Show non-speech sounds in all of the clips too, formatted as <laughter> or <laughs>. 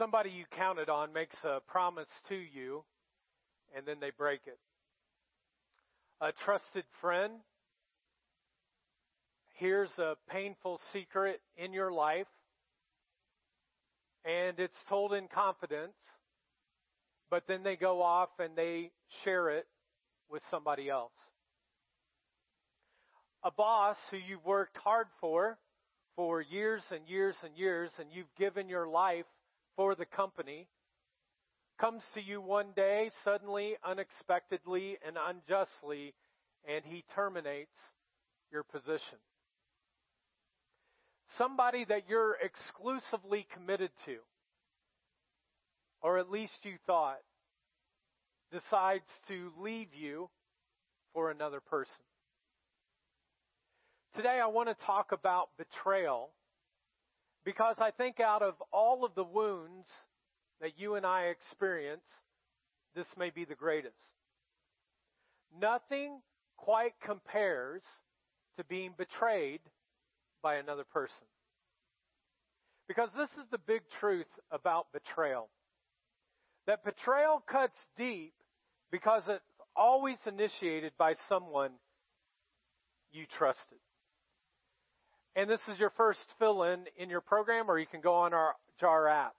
somebody you counted on makes a promise to you and then they break it. A trusted friend hears a painful secret in your life and it's told in confidence, but then they go off and they share it with somebody else. A boss who you've worked hard for for years and years and years and you've given your life for the company comes to you one day suddenly, unexpectedly, and unjustly, and he terminates your position. Somebody that you're exclusively committed to, or at least you thought, decides to leave you for another person. Today I want to talk about betrayal because I think out of all of the wounds that you and I experience, this may be the greatest. Nothing quite compares to being betrayed by another person. Because this is the big truth about betrayal. That betrayal cuts deep because it's always initiated by someone you trusted. And this is your first fill in in your program, or you can go on our JAR app.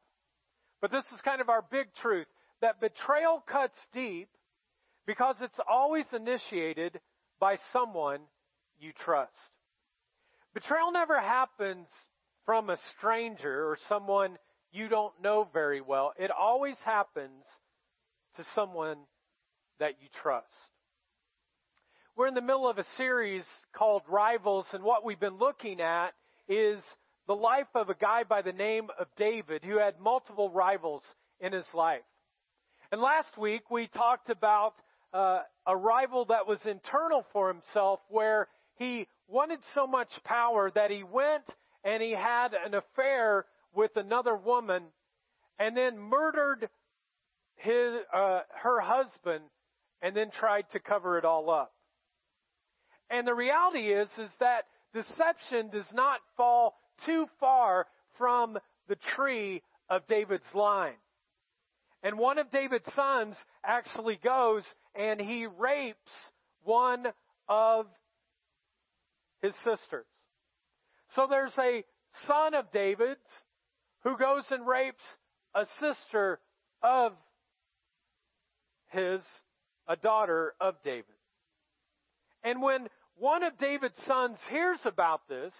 But this is kind of our big truth that betrayal cuts deep because it's always initiated by someone you trust. Betrayal never happens from a stranger or someone you don't know very well. It always happens to someone that you trust. We're in the middle of a series called Rivals, and what we've been looking at is the life of a guy by the name of David who had multiple rivals in his life. And last week we talked about uh, a rival that was internal for himself where he wanted so much power that he went and he had an affair with another woman and then murdered his, uh, her husband and then tried to cover it all up. And the reality is, is that deception does not fall too far from the tree of David's line. And one of David's sons actually goes and he rapes one of his sisters. So there's a son of David's who goes and rapes a sister of his, a daughter of David. And when one of David's sons hears about this,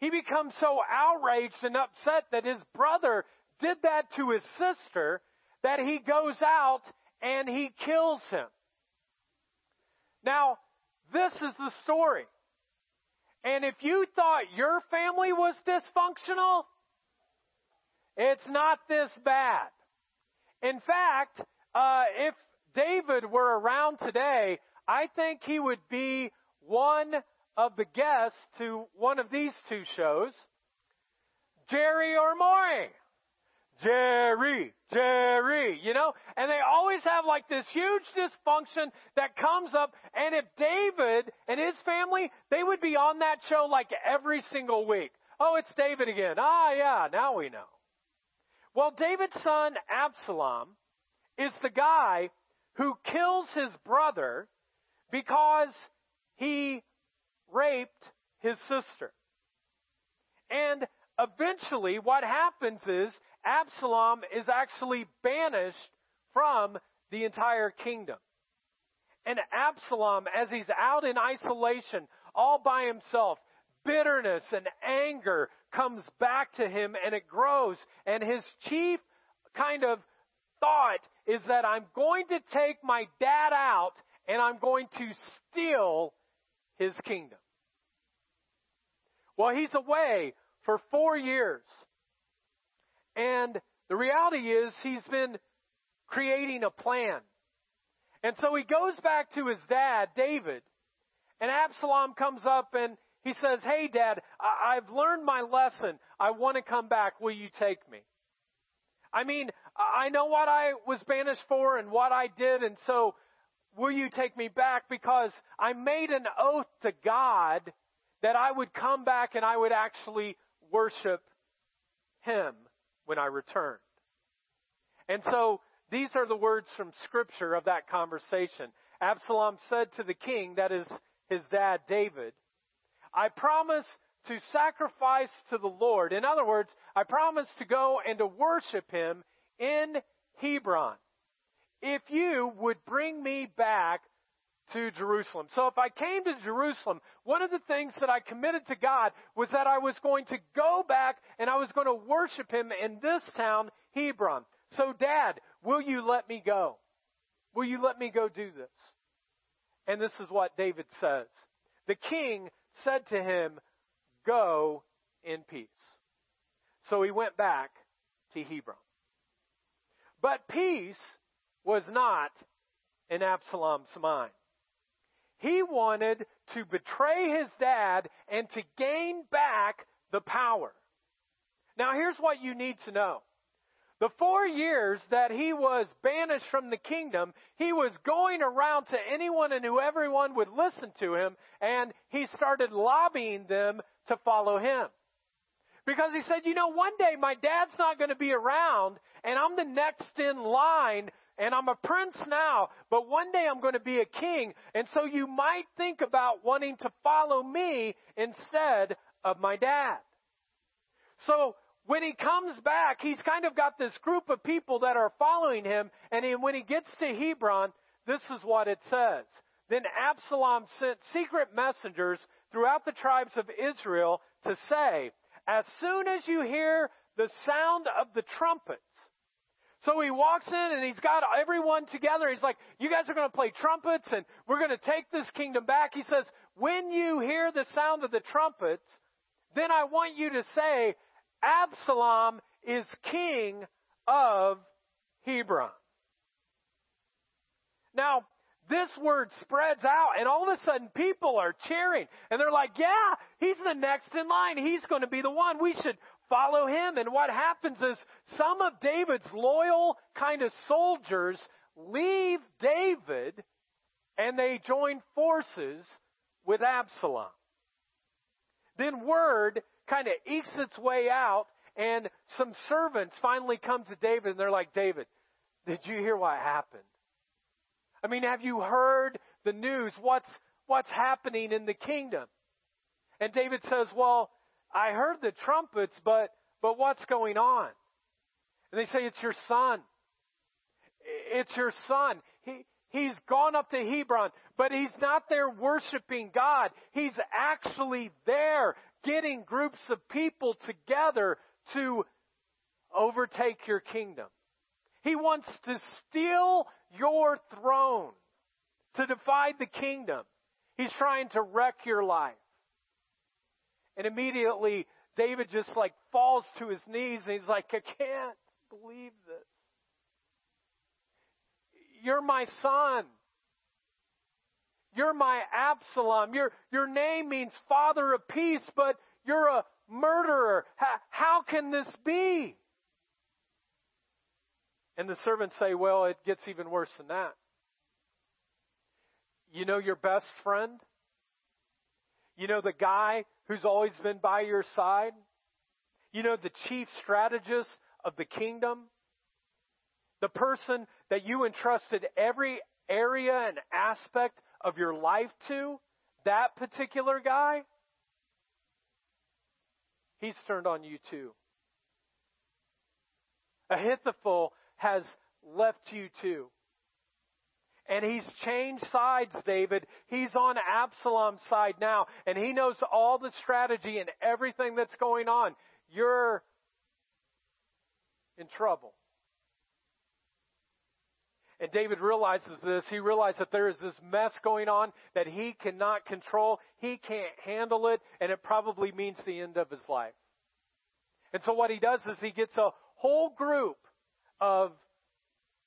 he becomes so outraged and upset that his brother did that to his sister that he goes out and he kills him. Now, this is the story. And if you thought your family was dysfunctional, it's not this bad. In fact, uh, if David were around today, I think he would be one of the guests to one of these two shows, Jerry or Maury. Jerry, Jerry, you know, and they always have like this huge dysfunction that comes up, and if David and his family, they would be on that show like every single week. Oh, it's David again. Ah, yeah, now we know. Well, David's son Absalom is the guy who kills his brother because he raped his sister. And eventually what happens is Absalom is actually banished from the entire kingdom. And Absalom, as he's out in isolation, all by himself, bitterness and anger comes back to him and it grows. And his chief kind of thought is that I'm going to take my dad out and I'm going to steal his kingdom. Well, he's away for four years. And the reality is he's been creating a plan. And so he goes back to his dad, David, and Absalom comes up and he says, Hey dad, I- I've learned my lesson. I want to come back. Will you take me? I mean, I know what I was banished for and what I did, and so will you take me back? Because I made an oath to God that I would come back and I would actually worship Him when I returned. And so these are the words from Scripture of that conversation. Absalom said to the king, that is his dad David, I promise to sacrifice to the Lord. In other words, I promise to go and to worship him in Hebron. If you would bring me back to Jerusalem. So if I came to Jerusalem, one of the things that I committed to God was that I was going to go back and I was going to worship him in this town, Hebron. So dad, will you let me go? Will you let me go do this? And this is what David says. The king said to him, go in peace. So he went back to Hebron. But peace was not in Absalom's mind. He wanted to betray his dad and to gain back the power. Now here's what you need to know. The four years that he was banished from the kingdom, he was going around to anyone and who everyone would listen to him, and he started lobbying them to follow him. Because he said, you know, one day my dad's not going to be around, and I'm the next in line, and I'm a prince now, but one day I'm going to be a king, and so you might think about wanting to follow me instead of my dad. So when he comes back, he's kind of got this group of people that are following him, and he, when he gets to Hebron, this is what it says. Then Absalom sent secret messengers throughout the tribes of Israel to say, as soon as you hear the sound of the trumpets, so he walks in and he's got everyone together. He's like, you guys are going to play trumpets and we're going to take this kingdom back. He says, when you hear the sound of the trumpets, then I want you to say, Absalom is king of Hebron. Now, this word spreads out and all of a sudden people are cheering and they're like, yeah, he's the next in line. He's going to be the one. We should follow him. And what happens is some of David's loyal kind of soldiers leave David and they join forces with Absalom. Then word kind of ekes its way out, and some servants finally come to David and they're like, David, did you hear what happened? I mean, have you heard the news? What's, what's happening in the kingdom? And David says, Well, I heard the trumpets, but, but what's going on? And they say, It's your son. It's your son. He, he's gone up to Hebron, but he's not there worshiping God. He's actually there getting groups of people together to overtake your kingdom. He wants to steal your throne, to divide the kingdom. He's trying to wreck your life. And immediately, David just like falls to his knees and he's like, I can't believe this. You're my son. You're my Absalom. Your, your name means father of peace, but you're a murderer. How, how can this be? And the servants say, Well, it gets even worse than that. You know your best friend? You know the guy who's always been by your side? You know the chief strategist of the kingdom? The person that you entrusted every area and aspect of your life to? That particular guy? He's turned on you too. Ahithophel has left you too. And he's changed sides, David. He's on Absalom's side now, and he knows all the strategy and everything that's going on. You're in trouble. And David realizes this. He realizes that there is this mess going on that he cannot control. He can't handle it, and it probably means the end of his life. And so what he does is he gets a whole group of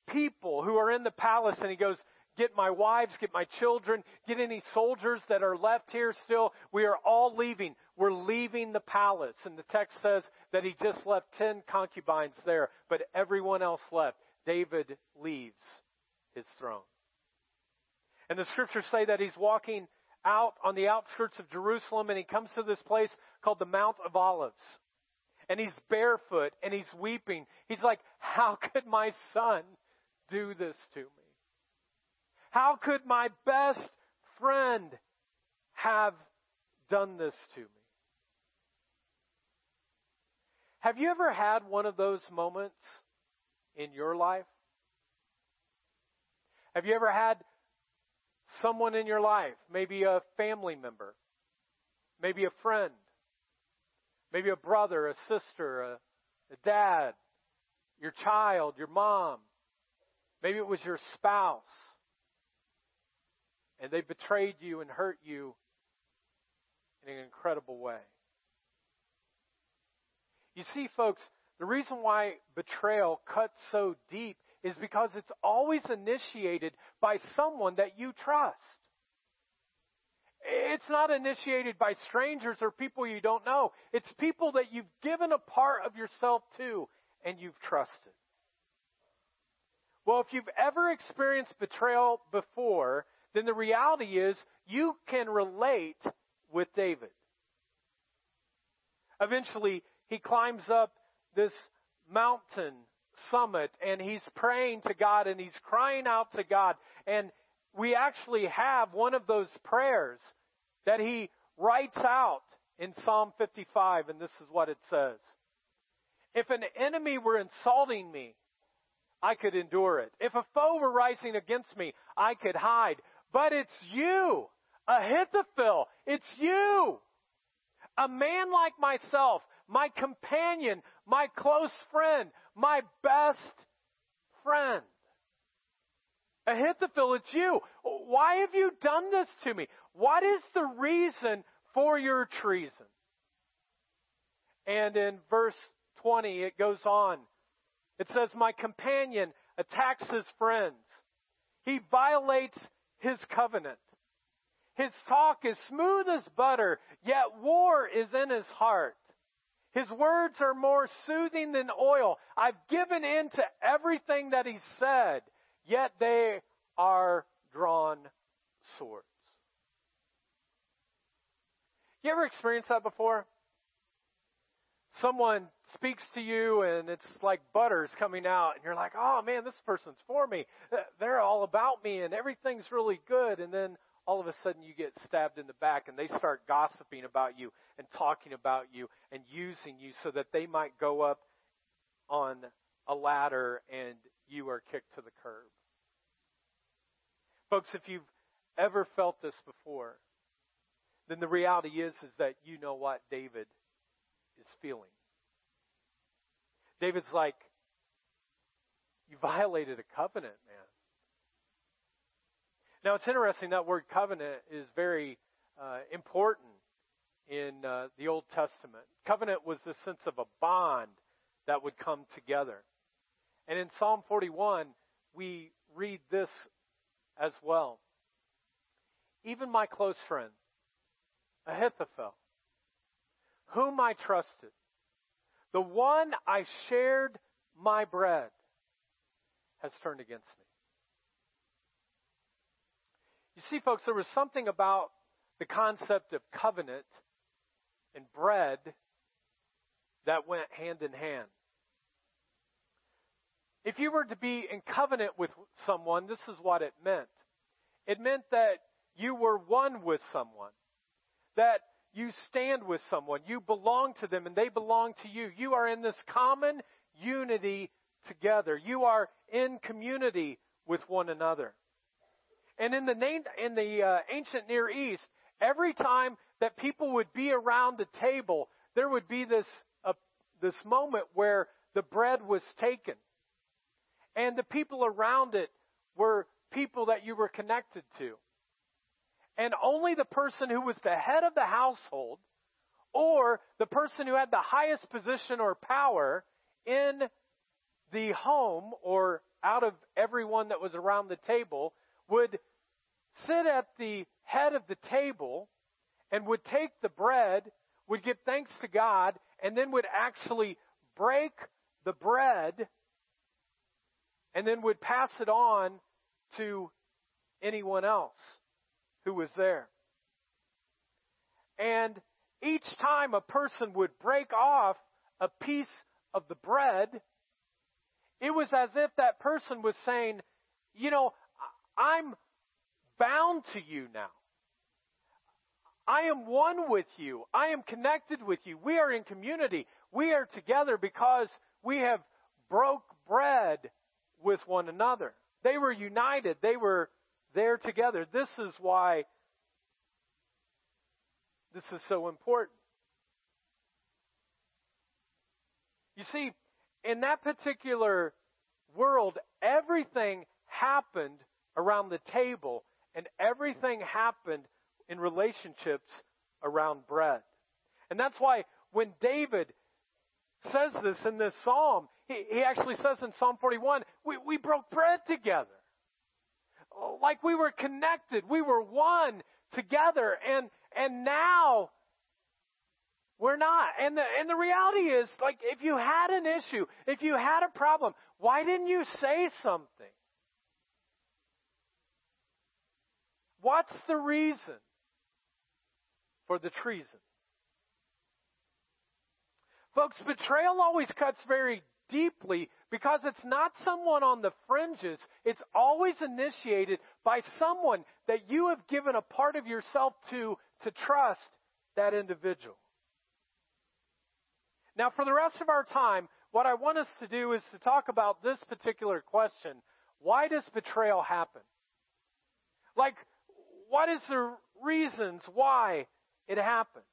people who are in the palace and he goes, get my wives, get my children, get any soldiers that are left here still. We are all leaving. We're leaving the palace. And the text says that he just left 10 concubines there, but everyone else left. David leaves his throne. And the scriptures say that he's walking out on the outskirts of Jerusalem and he comes to this place called the Mount of Olives. And he's barefoot and he's weeping. He's like, how could my son do this to me? How could my best friend have done this to me? Have you ever had one of those moments in your life? Have you ever had someone in your life, maybe a family member, maybe a friend, maybe a brother, a sister, a, a dad, your child, your mom, maybe it was your spouse, and they betrayed you and hurt you in an incredible way. You see, folks, the reason why betrayal cuts so deep is because it's always initiated by someone that you trust. It's not initiated by strangers or people you don't know. It's people that you've given a part of yourself to and you've trusted. Well, if you've ever experienced betrayal before, then the reality is you can relate with David. Eventually, he climbs up this mountain summit and he's praying to God and he's crying out to God. And we actually have one of those prayers that he writes out in Psalm 55, and this is what it says. If an enemy were insulting me, I could endure it. If a foe were rising against me, I could hide. But it's you, Ahithophel. It's you. A man like myself, my companion, my close friend, my best friend. Ahithophel, it's you. Why have you done this to me? What is the reason for your treason? And in verse 20, it goes on. It says, My companion attacks his friends. He violates his covenant. His talk is smooth as butter, yet war is in his heart. His words are more soothing than oil. I've given in to everything that he said, yet they are drawn swords. You ever experienced that before? Someone speaks to you and it's like butter's coming out and you're like, oh man, this person's for me. They're all about me and everything's really good. And then all of a sudden you get stabbed in the back and they start gossiping about you and talking about you and using you so that they might go up on a ladder and you are kicked to the curb. Folks, if you've ever felt this before, then the reality is is that you know what David is feeling. David's like, you violated a covenant, man. Now it's interesting that word covenant is very uh, important in uh, the Old Testament. Covenant was the sense of a bond that would come together. And in Psalm 41, we read this as well. Even my close friend, Ahithophel, whom I trusted, the one I shared my bread, has turned against me. You see, folks, there was something about the concept of covenant and bread that went hand in hand. If you were to be in covenant with someone, this is what it meant. It meant that you were one with someone, that you stand with someone, you belong to them, and they belong to you. You are in this common unity together. You are in community with one another. And in the, in the uh, ancient Near East, every time that people would be around the table, there would be this, uh, this moment where the bread was taken. And the people around it were people that you were connected to. And only the person who was the head of the household or the person who had the highest position or power in the home or out of everyone that was around the table would sit at the head of the table and would take the bread, would give thanks to God, and then would actually break the bread and then would pass it on to anyone else who was there. And each time a person would break off a piece of the bread, it was as if that person was saying, you know, I'm bound to you now. I am one with you. I am connected with you. We are in community. We are together because we have broke bread with one another. They were united. They were there together. This is why this is so important. You see, in that particular world, everything happened around the table and everything happened in relationships around bread. And that's why when David says this in this psalm, he, he actually says in Psalm 41, we, we broke bread together. Like we were connected. We were one together. And, and now we're not. And the, and the reality is, like, if you had an issue, if you had a problem, why didn't you say something? What's the reason for the treason? Folks, betrayal always cuts very deeply because it's not someone on the fringes. It's always initiated by someone that you have given a part of yourself to to trust that individual. Now, for the rest of our time, what I want us to do is to talk about this particular question why does betrayal happen? Like, what is the reasons why it happens?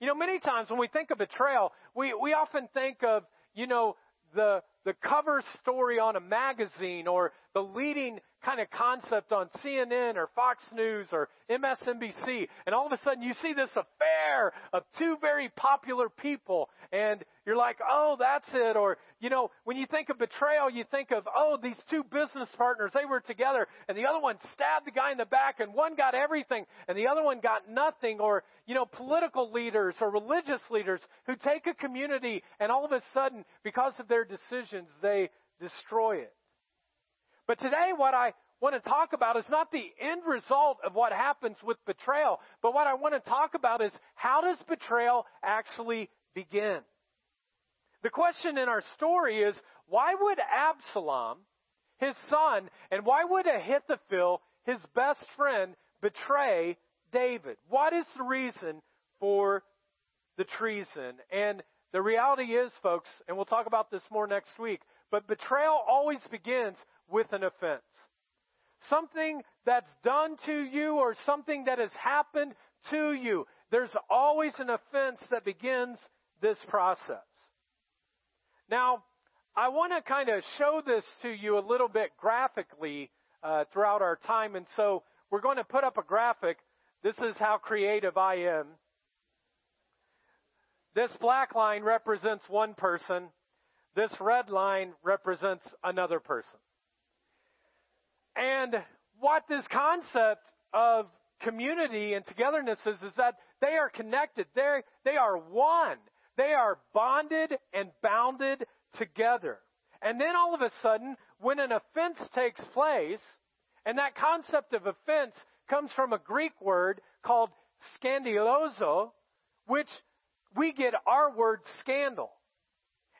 You know, many times when we think of betrayal, we, we often think of, you know, the, the cover story on a magazine or the leading kind of concept on CNN or Fox News or MSNBC, and all of a sudden you see this affair of two very popular people, and you're like, oh, that's it. Or, you know, when you think of betrayal, you think of, oh, these two business partners, they were together, and the other one stabbed the guy in the back, and one got everything, and the other one got nothing. Or, you know, political leaders or religious leaders who take a community, and all of a sudden, because of their decisions, they destroy it. But today, what I want to talk about is not the end result of what happens with betrayal, but what I want to talk about is how does betrayal actually begin? The question in our story is why would Absalom, his son, and why would Ahithophel, his best friend, betray David? What is the reason for the treason? And the reality is, folks, and we'll talk about this more next week, but betrayal always begins with an offense. Something that's done to you or something that has happened to you. There's always an offense that begins this process. Now, I want to kind of show this to you a little bit graphically uh, throughout our time, and so we're going to put up a graphic. This is how creative I am. This black line represents one person. This red line represents another person. And what this concept of community and togetherness is, is that they are connected. They they are one. They are bonded and bounded together. And then all of a sudden, when an offense takes place, and that concept of offense comes from a Greek word called scandalozo, which we get our word scandal.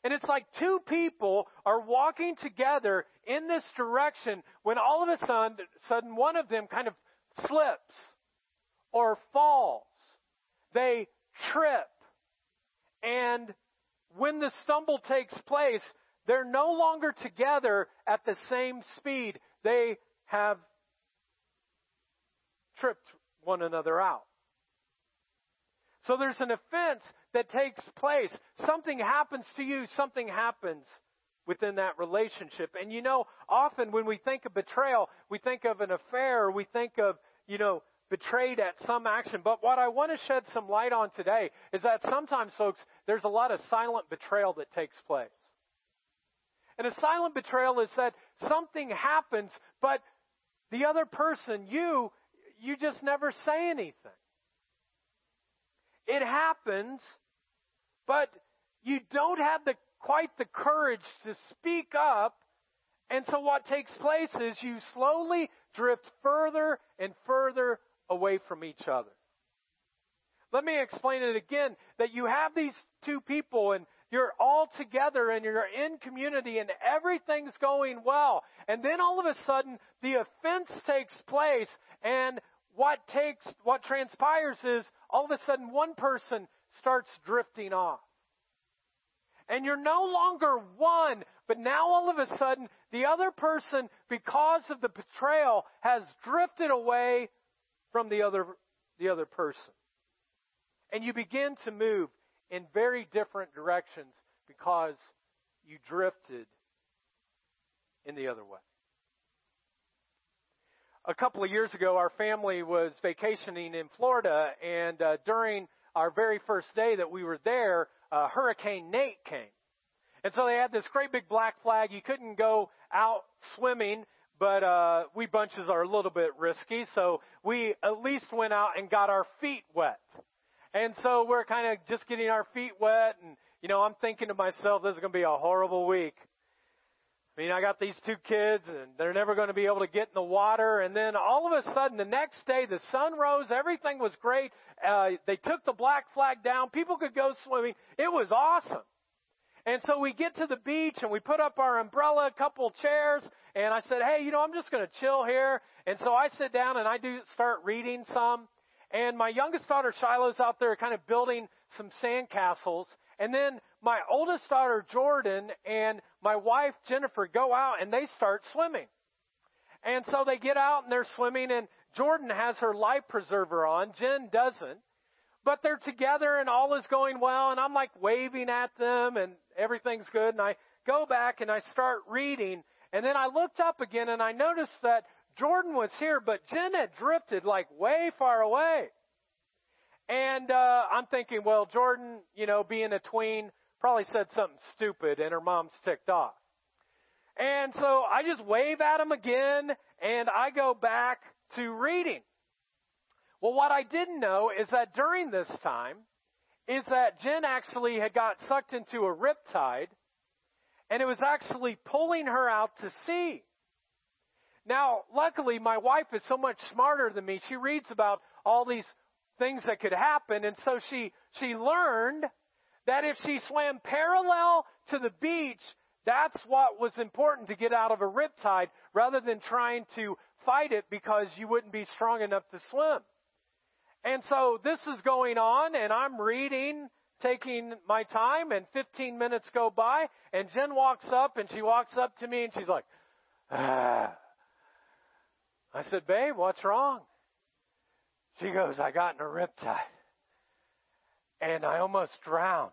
And it's like two people are walking together in this direction when all of a sudden, one of them kind of slips or falls. They trip. And when the stumble takes place, they're no longer together at the same speed. They have tripped one another out. So there's an offense that takes place. Something happens to you, something happens within that relationship. And you know, often when we think of betrayal, we think of an affair, we think of, you know, betrayed at some action. But what I want to shed some light on today is that sometimes, folks, there's a lot of silent betrayal that takes place. And a silent betrayal is that something happens, but the other person, you, you just never say anything. It happens, but you don't have the, quite the courage to speak up. And so what takes place is you slowly drift further and further away from each other. Let me explain it again that you have these two people and you're all together and you're in community and everything's going well. And then all of a sudden, the offense takes place and what takes, what transpires is all of a sudden one person starts drifting off. And you're no longer one, but now all of a sudden, the other person, because of the betrayal, has drifted away from the other, the other person. And you begin to move in very different directions because you drifted in the other way. A couple of years ago, our family was vacationing in Florida, and uh, during our very first day that we were there, uh, Hurricane Nate came. And so they had this great big black flag. You couldn't go out swimming, but uh, we bunches are a little bit risky, so we at least went out and got our feet wet. And so we're kind of just getting our feet wet, and you know, I'm thinking to myself, this is going to be a horrible week. I mean, I got these two kids, and they're never going to be able to get in the water. And then all of a sudden, the next day, the sun rose. Everything was great. Uh, they took the black flag down. People could go swimming. It was awesome. And so we get to the beach and we put up our umbrella, a couple chairs, and I said, hey, you know, I'm just going to chill here. And so I sit down and I do start reading some. And my youngest daughter Shiloh's out there kind of building some sandcastles. And then my oldest daughter Jordan and my wife Jennifer go out and they start swimming. And so they get out and they're swimming and Jordan has her life preserver on. Jen doesn't. But they're together and all is going well and I'm like waving at them and everything's good and I go back and I start reading and then I looked up again and I noticed that Jordan was here, but Jen had drifted like way far away. And uh, I'm thinking, well, Jordan, you know, being a tween, probably said something stupid, and her mom's ticked off. And so I just wave at him again, and I go back to reading. Well, what I didn't know is that during this time, is that Jen actually had got sucked into a riptide, and it was actually pulling her out to sea. Now, luckily, my wife is so much smarter than me. She reads about all these things that could happen, and so she she learned that if she swam parallel to the beach, that's what was important to get out of a riptide, rather than trying to fight it because you wouldn't be strong enough to swim. And so this is going on, and I'm reading, taking my time, and 15 minutes go by, and Jen walks up, and she walks up to me, and she's like, ah. I said, babe, what's wrong? She goes, I got in a riptide, and I almost drowned,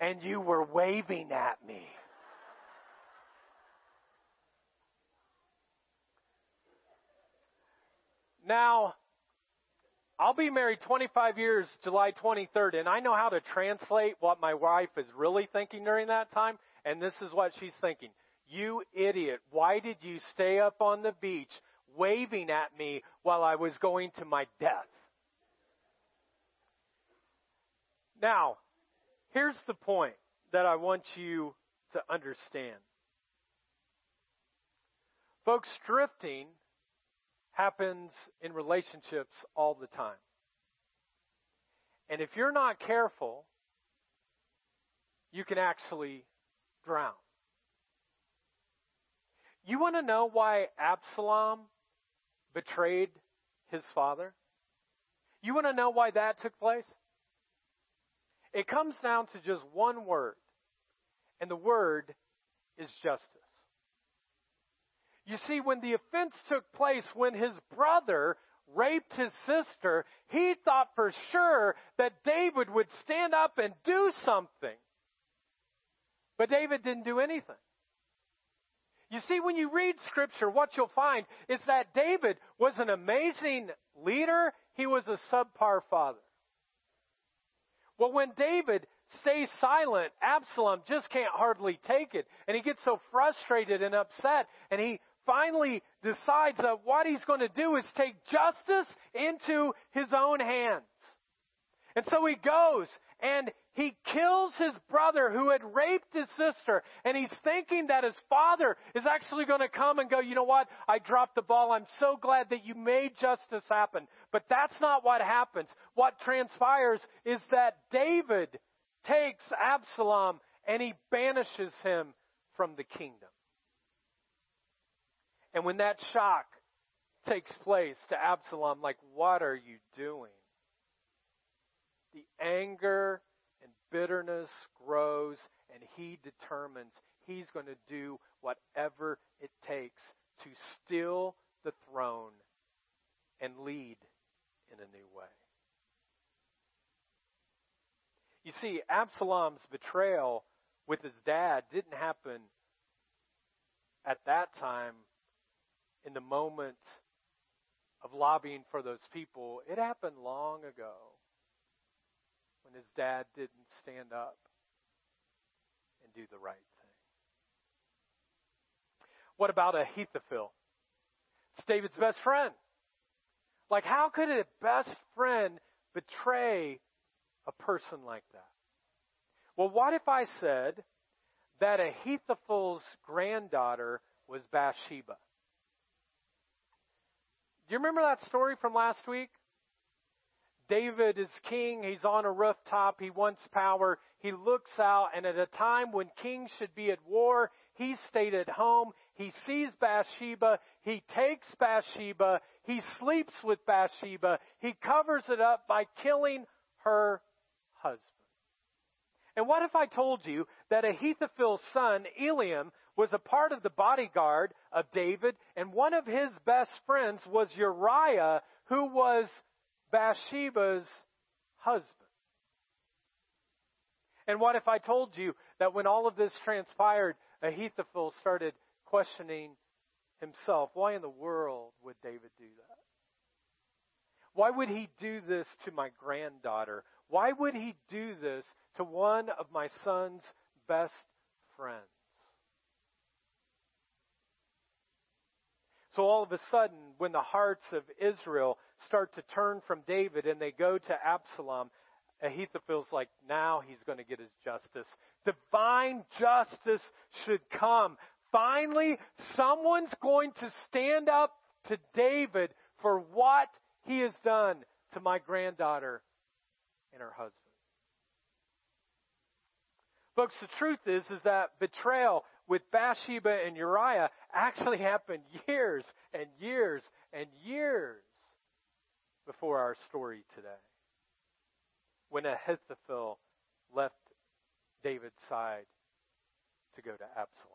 and you were waving at me. Now, I'll be married 25 years July 23rd, and I know how to translate what my wife is really thinking during that time, and this is what she's thinking. You idiot, why did you stay up on the beach waving at me while I was going to my death? Now, here's the point that I want you to understand. Folks, drifting happens in relationships all the time. And if you're not careful, you can actually drown. You want to know why Absalom betrayed his father? You want to know why that took place? It comes down to just one word, and the word is justice. You see, when the offense took place, when his brother raped his sister, he thought for sure that David would stand up and do something. But David didn't do anything. You see, when you read scripture, what you'll find is that David was an amazing leader. He was a subpar father. Well, when David stays silent, Absalom just can't hardly take it. And he gets so frustrated and upset. And he finally decides that what he's going to do is take justice into his own hands. And so he goes and he kills his brother who had raped his sister. And he's thinking that his father is actually going to come and go, you know what? I dropped the ball. I'm so glad that you made justice happen. But that's not what happens. What transpires is that David takes Absalom and he banishes him from the kingdom. And when that shock takes place to Absalom, like, what are you doing? The anger and bitterness grows, and he determines he's going to do whatever it takes to steal the throne and lead in a new way. You see, Absalom's betrayal with his dad didn't happen at that time in the moment of lobbying for those people. It happened long ago when his dad didn't stand up and do the right thing. What about Ahithophel? It's David's best friend. Like, how could a best friend betray a person like that? Well, what if I said that Ahithophel's granddaughter was Bathsheba? Do you remember that story from last week? David is king. He's on a rooftop. He wants power. He looks out, and at a time when kings should be at war, he stayed at home. He sees Bathsheba. He takes Bathsheba. He sleeps with Bathsheba. He covers it up by killing her husband. And what if I told you that Ahithophel's son, Eliam, was a part of the bodyguard of David, and one of his best friends was Uriah, who was Bathsheba's husband. And what if I told you that when all of this transpired, Ahithophel started questioning himself? Why in the world would David do that? Why would he do this to my granddaughter? Why would he do this to one of my son's best friends? So all of a sudden, when the hearts of Israel start to turn from David and they go to Absalom, Ahithophel's like, now he's going to get his justice. Divine justice should come. Finally, someone's going to stand up to David for what he has done to my granddaughter and her husband. Folks, the truth is, is that betrayal with Bathsheba and Uriah actually happened years and years and years before our story today. When Ahithophel left David's side to go to Absalom.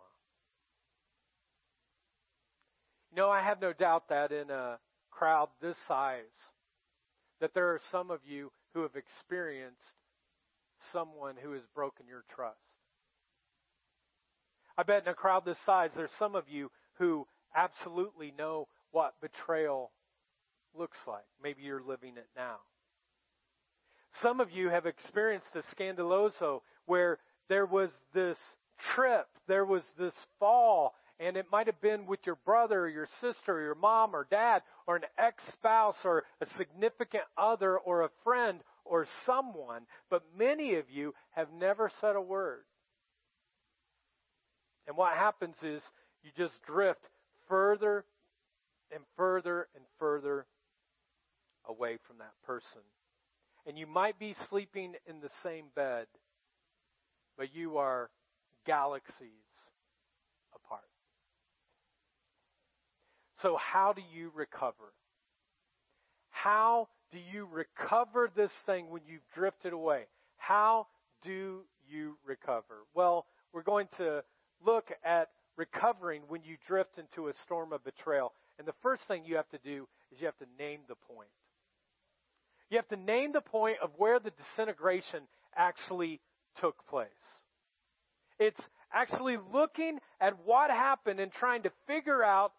You know, I have no doubt that in a crowd this size, that there are some of you who have experienced someone who has broken your trust. I bet in a crowd this size, there's some of you who absolutely know what betrayal looks like. Maybe you're living it now. Some of you have experienced a scandaloso where there was this trip, there was this fall, and it might have been with your brother or your sister or your mom or dad or an ex spouse or a significant other or a friend or someone, but many of you have never said a word. And what happens is you just drift further and further and further away from that person. And you might be sleeping in the same bed, but you are galaxies apart. So, how do you recover? How do you recover this thing when you've drifted away? How do you recover? Well, we're going to look at recovering when you drift into a storm of betrayal. And the first thing you have to do is you have to name the point. You have to name the point of where the disintegration actually took place. It's actually looking at what happened and trying to figure out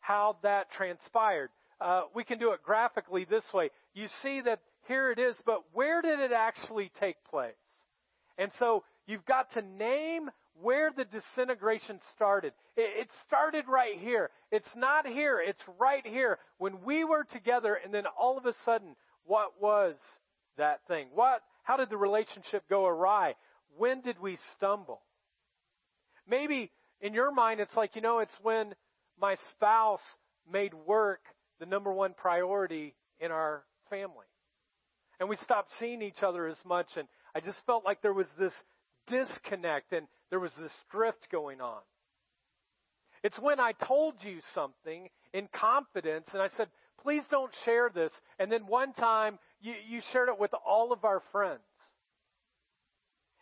how that transpired. Uh, we can do it graphically this way. You see that here it is, but where did it actually take place? And so you've got to name where the disintegration started. It, started right here. It's not here. It's right here. When we were together, and then all of a sudden, what was that thing? What? How did the relationship go awry? When did we stumble? Maybe in your mind, it's like, you know, it's when my spouse made work the number one priority in our family. And we stopped seeing each other as much, and I just felt like there was this disconnect and there was this drift going on. It's when I told you something in confidence and I said, please don't share this. And then one time you, you shared it with all of our friends.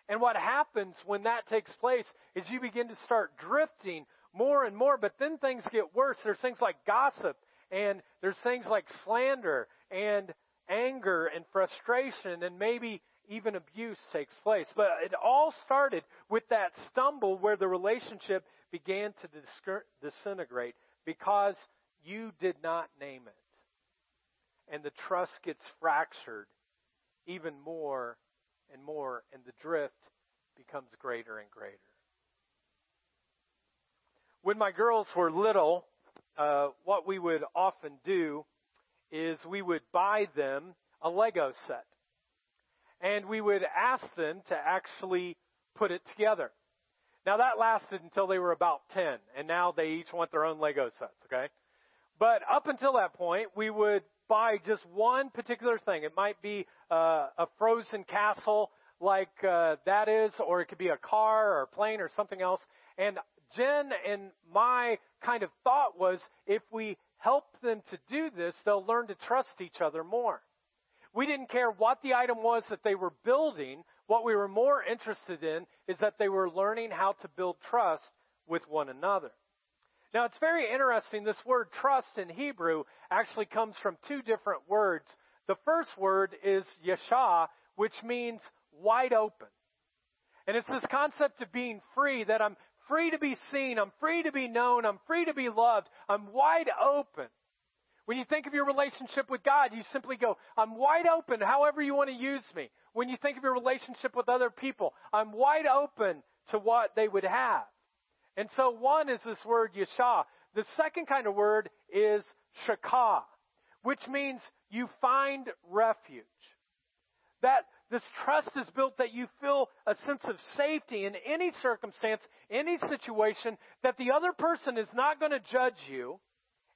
And what happens when that takes place is you begin to start drifting more and more, but then things get worse. There's things like gossip, and there's things like slander, and anger, and frustration, and maybe even abuse takes place. But it all started with that stumble where the relationship began to disintegrate because you did not name it. And the trust gets fractured even more and more, and the drift becomes greater and greater. When my girls were little, uh, what we would often do is we would buy them a Lego set. And we would ask them to actually put it together. Now that lasted until they were about 10, and now they each want their own Lego sets, okay? But up until that point, we would buy just one particular thing. It might be uh, a frozen castle like uh, that is, or it could be a car or a plane or something else. And Jen and my kind of thought was if we help them to do this, they'll learn to trust each other more. We didn't care what the item was that they were building. What we were more interested in is that they were learning how to build trust with one another. Now it's very interesting. This word trust in Hebrew actually comes from two different words. The first word is yeshah, which means wide open. And it's this concept of being free, that I'm free to be seen, I'm free to be known, I'm free to be loved, I'm wide open. When you think of your relationship with God, you simply go, I'm wide open however you want to use me. When you think of your relationship with other people, I'm wide open to what they would have. And so one is this word yeshah. The second kind of word is shakah, which means you find refuge. That this trust is built that you feel a sense of safety in any circumstance, any situation, that the other person is not going to judge you,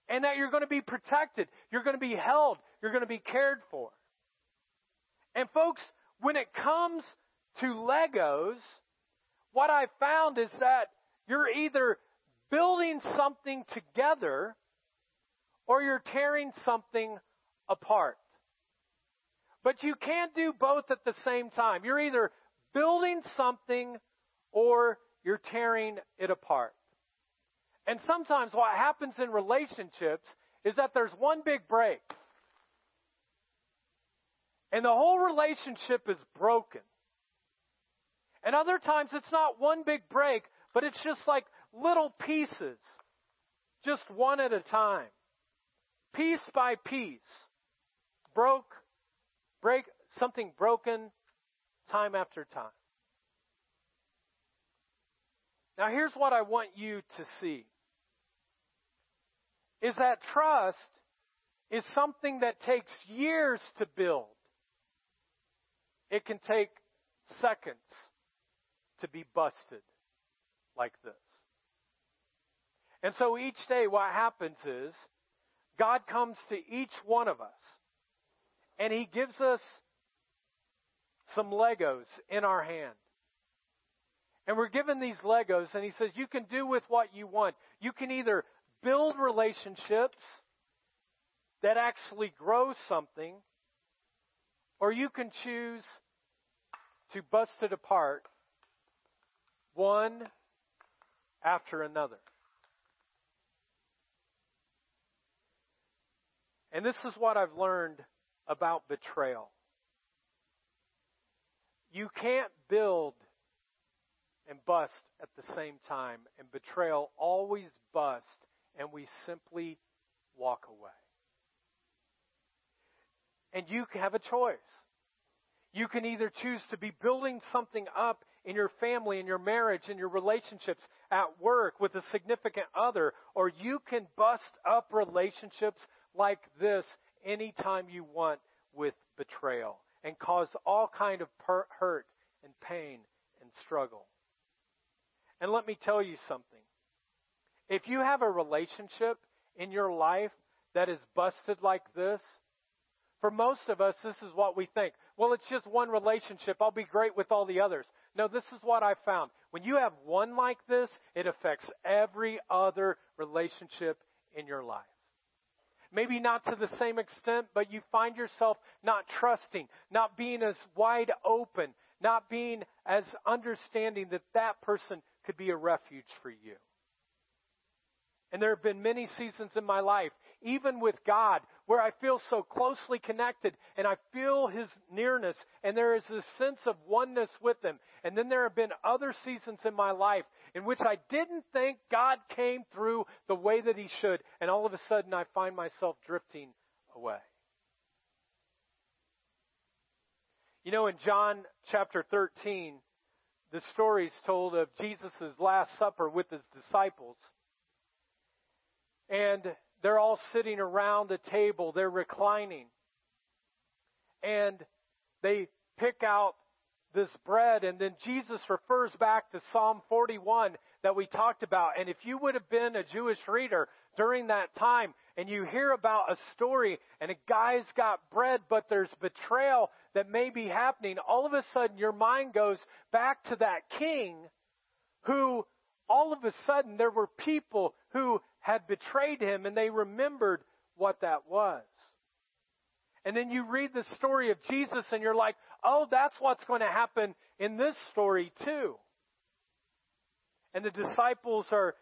and that you're going to be protected, you're going to be held, you're going to be cared for. And folks, when it comes to Legos, what I found is that you're either building something together or you're tearing something apart. But you can't do both at the same time. You're either building something or you're tearing it apart. And sometimes what happens in relationships is that there's one big break. And the whole relationship is broken. And other times it's not one big break, but it's just like little pieces, just one at a time, piece by piece, broke, break, something broken time after time. Now here's what I want you to see. Is that trust is something that takes years to build. It can take seconds to be busted like this. And so each day what happens is God comes to each one of us and He gives us some Legos in our hand. And we're given these Legos and He says, you can do with what you want. You can either build relationships that actually grow something or you can choose to bust it apart one after another. And this is what I've learned about betrayal. You can't build and bust at the same time, and betrayal always busts, and we simply walk away. And you have a choice. You can either choose to be building something up in your family, in your marriage, in your relationships, at work, with a significant other, or you can bust up relationships like this anytime you want with betrayal and cause all kind of per- hurt and pain and struggle. And let me tell you something. If you have a relationship in your life that is busted like this, For most of us, this is what we think. Well, it's just one relationship. I'll be great with all the others. No, this is what I found. When you have one like this, it affects every other relationship in your life. Maybe not to the same extent, but you find yourself not trusting, not being as wide open, not being as understanding that that person could be a refuge for you. And there have been many seasons in my life, even with God, where I feel so closely connected and I feel His nearness and there is a sense of oneness with Him. And then there have been other seasons in my life in which I didn't think God came through the way that He should. And all of a sudden I find myself drifting away. You know, in John chapter 13, the story is told of Jesus' Last Supper with His disciples. And they're all sitting around a table, they're reclining. And they pick out this bread, and then Jesus refers back to Psalm 41 that we talked about. And if you would have been a Jewish reader during that time, and you hear about a story, and a guy's got bread, but there's betrayal that may be happening, all of a sudden your mind goes back to that king who all of a sudden there were people who had betrayed him and they remembered what that was. And then you read the story of Jesus and you're like, oh, that's what's going to happen in this story too. And the disciples are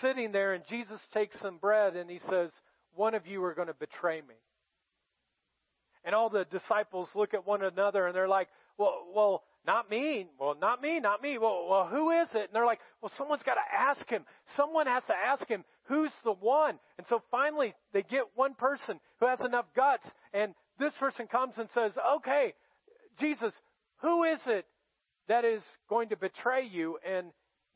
sitting there and Jesus takes some bread and he says, one of you are going to betray me. And all the disciples look at one another and they're like, well, well, not me. Well, not me, not me. Well, well, who is it? And they're like, well, someone's got to ask him. Someone has to ask him who's the one. And so finally, they get one person who has enough guts, and this person comes and says, okay, Jesus, who is it that is going to betray you? And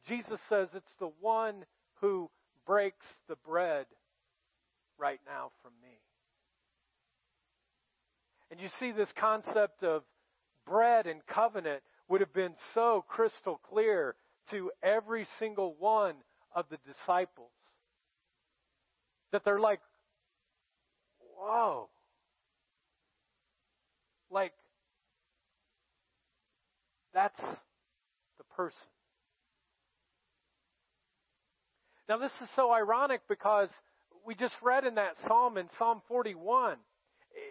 Jesus says, it's the one who breaks the bread right now from me. And you see this concept of bread and covenant would have been so crystal clear to every single one of the disciples that they're like, whoa. Like, that's the person. Now, this is so ironic because we just read in that psalm in Psalm 41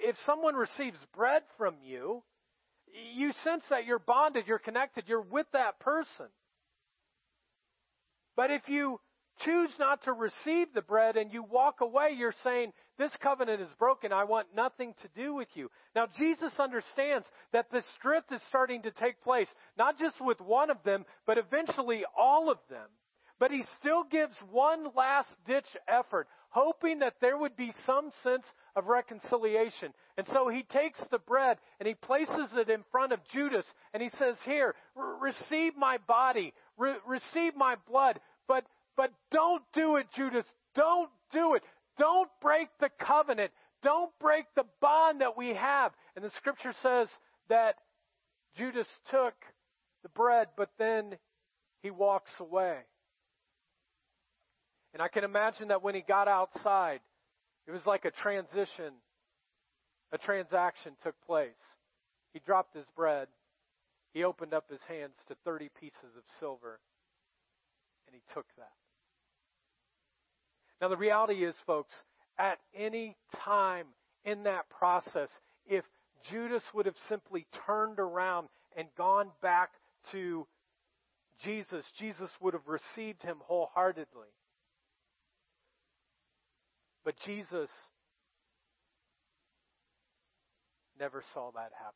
if someone receives bread from you, you sense that you're bonded, you're connected, you're with that person. But if you choose not to receive the bread and you walk away, you're saying, This covenant is broken. I want nothing to do with you. Now, Jesus understands that this drift is starting to take place, not just with one of them, but eventually all of them. But he still gives one last ditch effort, hoping that there would be some sense of reconciliation. And so he takes the bread and he places it in front of Judas and he says, Here, receive my body, re- receive my blood, but, but don't do it, Judas. Don't do it. Don't break the covenant. Don't break the bond that we have. And the scripture says that Judas took the bread, but then he walks away. And I can imagine that when he got outside, it was like a transition, a transaction took place. He dropped his bread. He opened up his hands to 30 pieces of silver, and he took that. Now, the reality is, folks, at any time in that process, if Judas would have simply turned around and gone back to Jesus, Jesus would have received him wholeheartedly. But Jesus never saw that happen.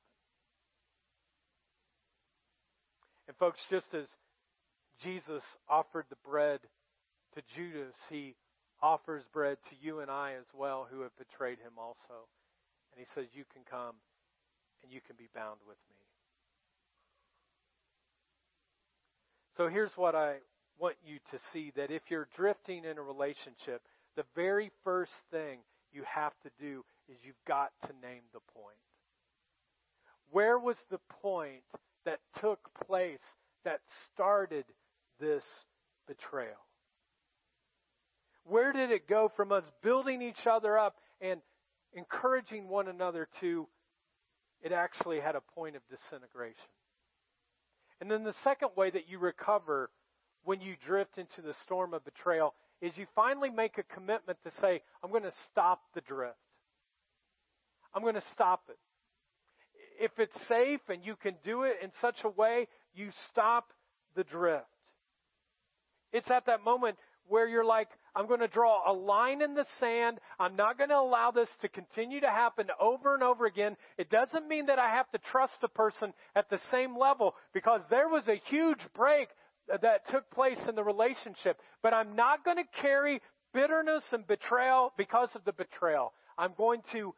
And, folks, just as Jesus offered the bread to Judas, he offers bread to you and I as well who have betrayed him also. And he says, You can come and you can be bound with me. So here's what I want you to see that if you're drifting in a relationship, the very first thing you have to do is you've got to name the point. Where was the point that took place that started this betrayal? Where did it go from us building each other up and encouraging one another to, it actually had a point of disintegration. And then the second way that you recover when you drift into the storm of betrayal is you finally make a commitment to say, I'm going to stop the drift. I'm going to stop it. If it's safe and you can do it in such a way, you stop the drift. It's at that moment where you're like, I'm going to draw a line in the sand. I'm not going to allow this to continue to happen over and over again. It doesn't mean that I have to trust the person at the same level because there was a huge break that took place in the relationship. But I'm not going to carry bitterness and betrayal because of the betrayal. I'm going to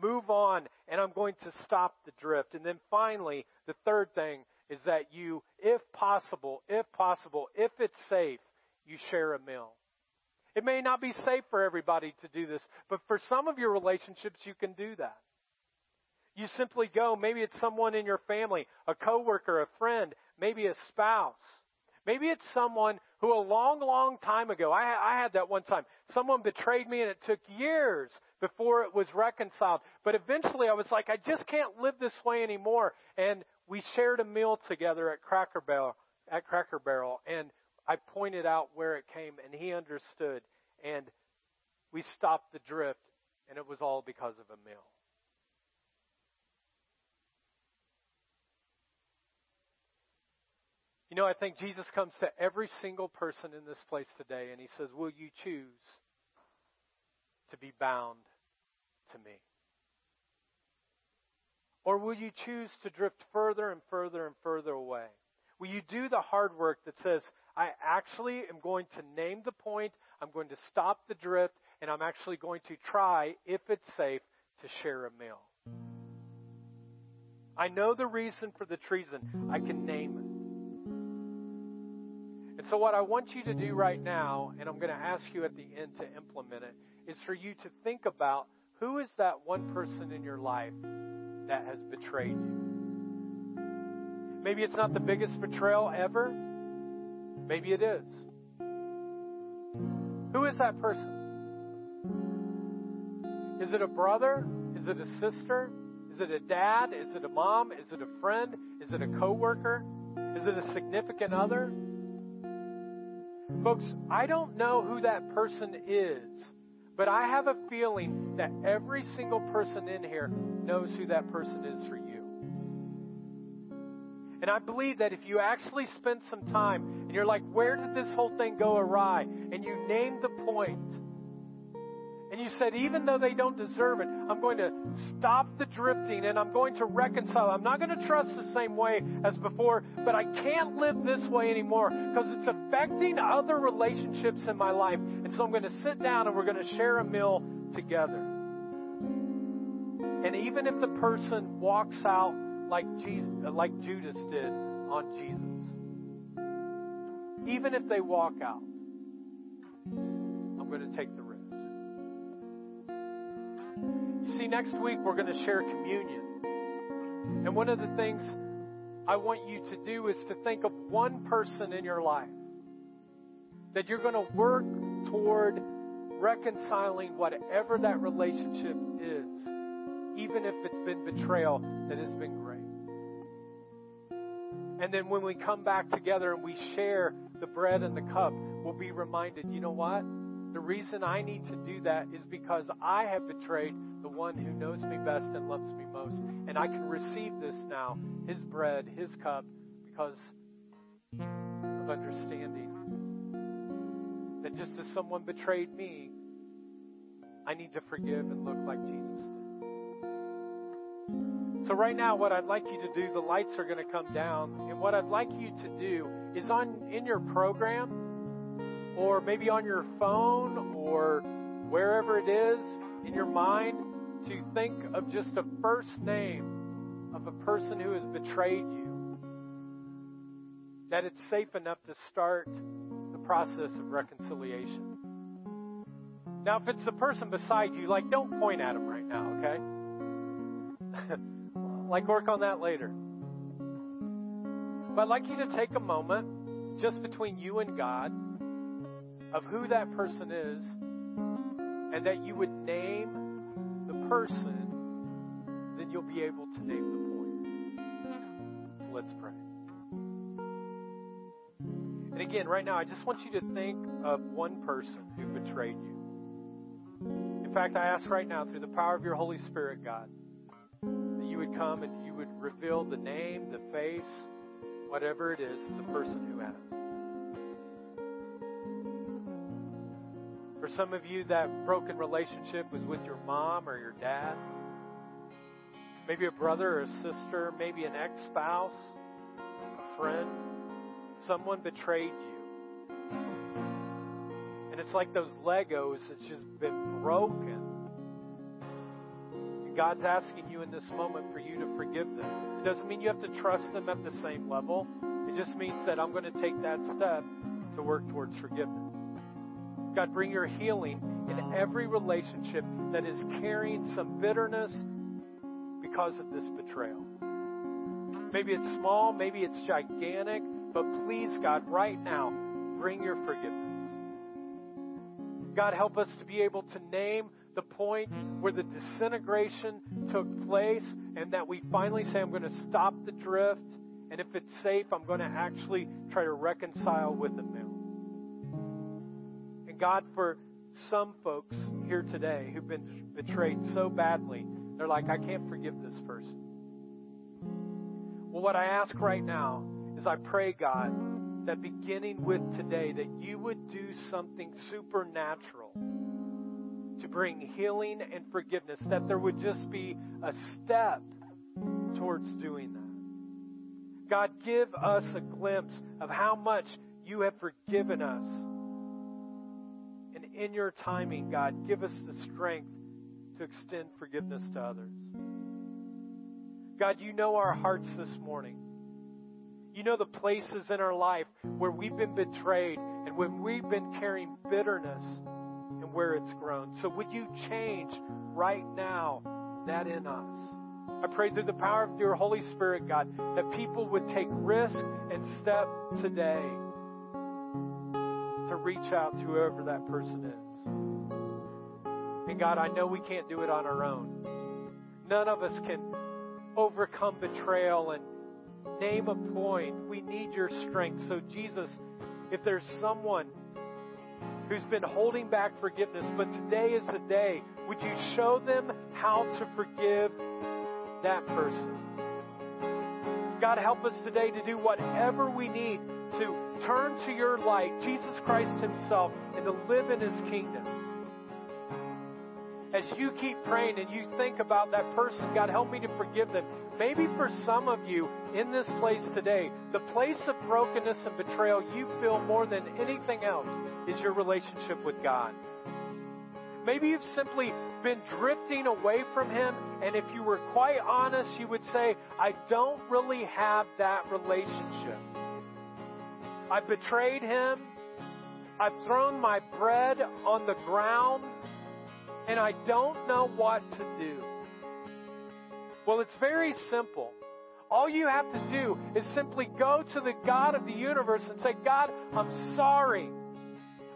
move on and I'm going to stop the drift. And then finally, the third thing is that you, if possible, if possible, if it's safe, you share a meal. It may not be safe for everybody to do this, but for some of your relationships, you can do that. You simply go, maybe it's someone in your family, a coworker, a friend, maybe a spouse. Maybe it's someone who a long, long time ago, I, I had that one time. Someone betrayed me and it took years before it was reconciled. But eventually I was like, I just can't live this way anymore. And we shared a meal together at Cracker Barrel, at Cracker Barrel. And I pointed out where it came and he understood. And we stopped the drift and it was all because of a meal. You know, I think Jesus comes to every single person in this place today and he says, Will you choose to be bound to me? Or will you choose to drift further and further and further away? Will you do the hard work that says, I actually am going to name the point, I'm going to stop the drift, and I'm actually going to try, if it's safe, to share a meal? I know the reason for the treason. I can name it. And so, what I want you to do right now, and I'm going to ask you at the end to implement it, is for you to think about who is that one person in your life that has betrayed you. Maybe it's not the biggest betrayal ever. Maybe it is. Who is that person? Is it a brother? Is it a sister? Is it a dad? Is it a mom? Is it a friend? Is it a coworker? Is it a significant other? Folks, I don't know who that person is, but I have a feeling that every single person in here knows who that person is for you. And I believe that if you actually spend some time and you're like, where did this whole thing go awry? And you name the point, and you said, even though they don't deserve it, I'm going to stop the drifting and I'm going to reconcile. I'm not going to trust the same way as before, but I can't live this way anymore because it's affecting other relationships in my life. And so I'm going to sit down and we're going to share a meal together. And even if the person walks out like Jesus, like Judas did on Jesus, even if they walk out, I'm going to take the see, next week we're going to share communion. And one of the things I want you to do is to think of one person in your life that you're going to work toward reconciling whatever that relationship is, even if it's been betrayal that has been great. And then when we come back together and we share the bread and the cup, we'll be reminded, you know what? The reason I need to do that is because I have betrayed the one who knows me best and loves me most. And I can receive this now, his bread, his cup, because of understanding that just as someone betrayed me, I need to forgive and look like Jesus did. So, right now, what I'd like you to do, the lights are going to come down, and what I'd like you to do is on in your program, or maybe on your phone or wherever it is in your mind to think of just a first name of a person who has betrayed you. That it's safe enough to start the process of reconciliation. Now, if it's the person beside you, like, don't point at them right now, okay? <laughs> like, work on that later. But I'd like you to take a moment just between you and God of who that person is and that you would name the person, then you'll be able to name the point. So let's pray. And again, right now, I just want you to think of one person who betrayed you. In fact, I ask right now, through the power of your Holy Spirit, God, that you would come and you would reveal the name, the face, whatever it is, of the person who has. For some of you, that broken relationship was with your mom or your dad, maybe a brother or a sister, maybe an ex spouse, a friend. Someone betrayed you. And it's like those Legos, it's just been broken. God's asking you in this moment for you to forgive them. It doesn't mean you have to trust them at the same level. It just means that I'm going to take that step to work towards forgiveness. God, bring your healing in every relationship that is carrying some bitterness because of this betrayal. Maybe it's small, maybe it's gigantic, but please, God, right now, bring your forgiveness. God, help us to be able to name the point where the disintegration took place and that we finally say, I'm going to stop the drift. And if it's safe, I'm going to actually try to reconcile with them now. God, for some folks here today who've been betrayed so badly, they're like, I can't forgive this person. Well, what I ask right now is I pray, God, that beginning with today, that you would do something supernatural to bring healing and forgiveness, that there would just be a step towards doing that. God, give us a glimpse of how much you have forgiven us. In your timing, God, give us the strength to extend forgiveness to others. God, you know our hearts this morning. You know the places in our life where we've been betrayed and when we've been carrying bitterness and where it's grown. So would you change right now that in us? I pray through the power of your Holy Spirit, God, that people would take risk and step today to reach out to whoever that person is. And God, I know we can't do it on our own. None of us can overcome betrayal and name a point. We need your strength. So, Jesus, if there's someone who's been holding back forgiveness, but today is the day, would you show them how to forgive that person? God, help us today to do whatever we need to turn to your light, Jesus Christ Himself, and to live in His kingdom. As you keep praying and you think about that person, God, help me to forgive them. Maybe for some of you in this place today, the place of brokenness and betrayal you feel more than anything else is your relationship with God. Maybe you've simply been drifting away from Him, and if you were quite honest, you would say, I don't really have that relationship. I betrayed Him. I've thrown my bread on the ground, and I don't know what to do. Well, it's very simple. All you have to do is simply go to the God of the universe and say, God, I'm sorry.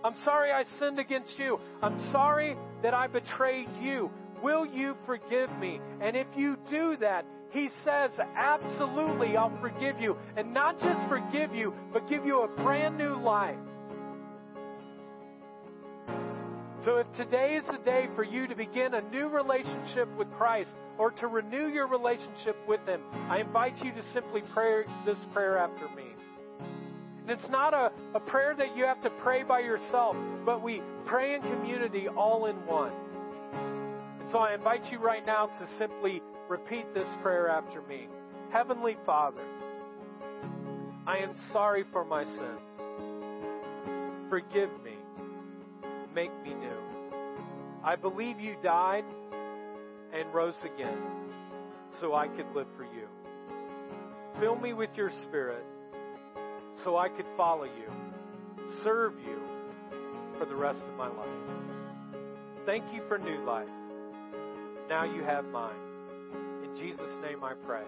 I'm sorry I sinned against you. I'm sorry that I betrayed you. Will you forgive me? And if you do that, he says, absolutely, I'll forgive you. And not just forgive you, but give you a brand new life. So if today is the day for you to begin a new relationship with Christ or to renew your relationship with Him, I invite you to simply pray this prayer after me. And it's not a, a prayer that you have to pray by yourself, but we pray in community all in one. So I invite you right now to simply repeat this prayer after me. Heavenly Father, I am sorry for my sins. Forgive me make me new. I believe you died and rose again so I could live for you. Fill me with your spirit so I could follow you, serve you for the rest of my life. Thank you for new life. Now you have mine. In Jesus' name I pray.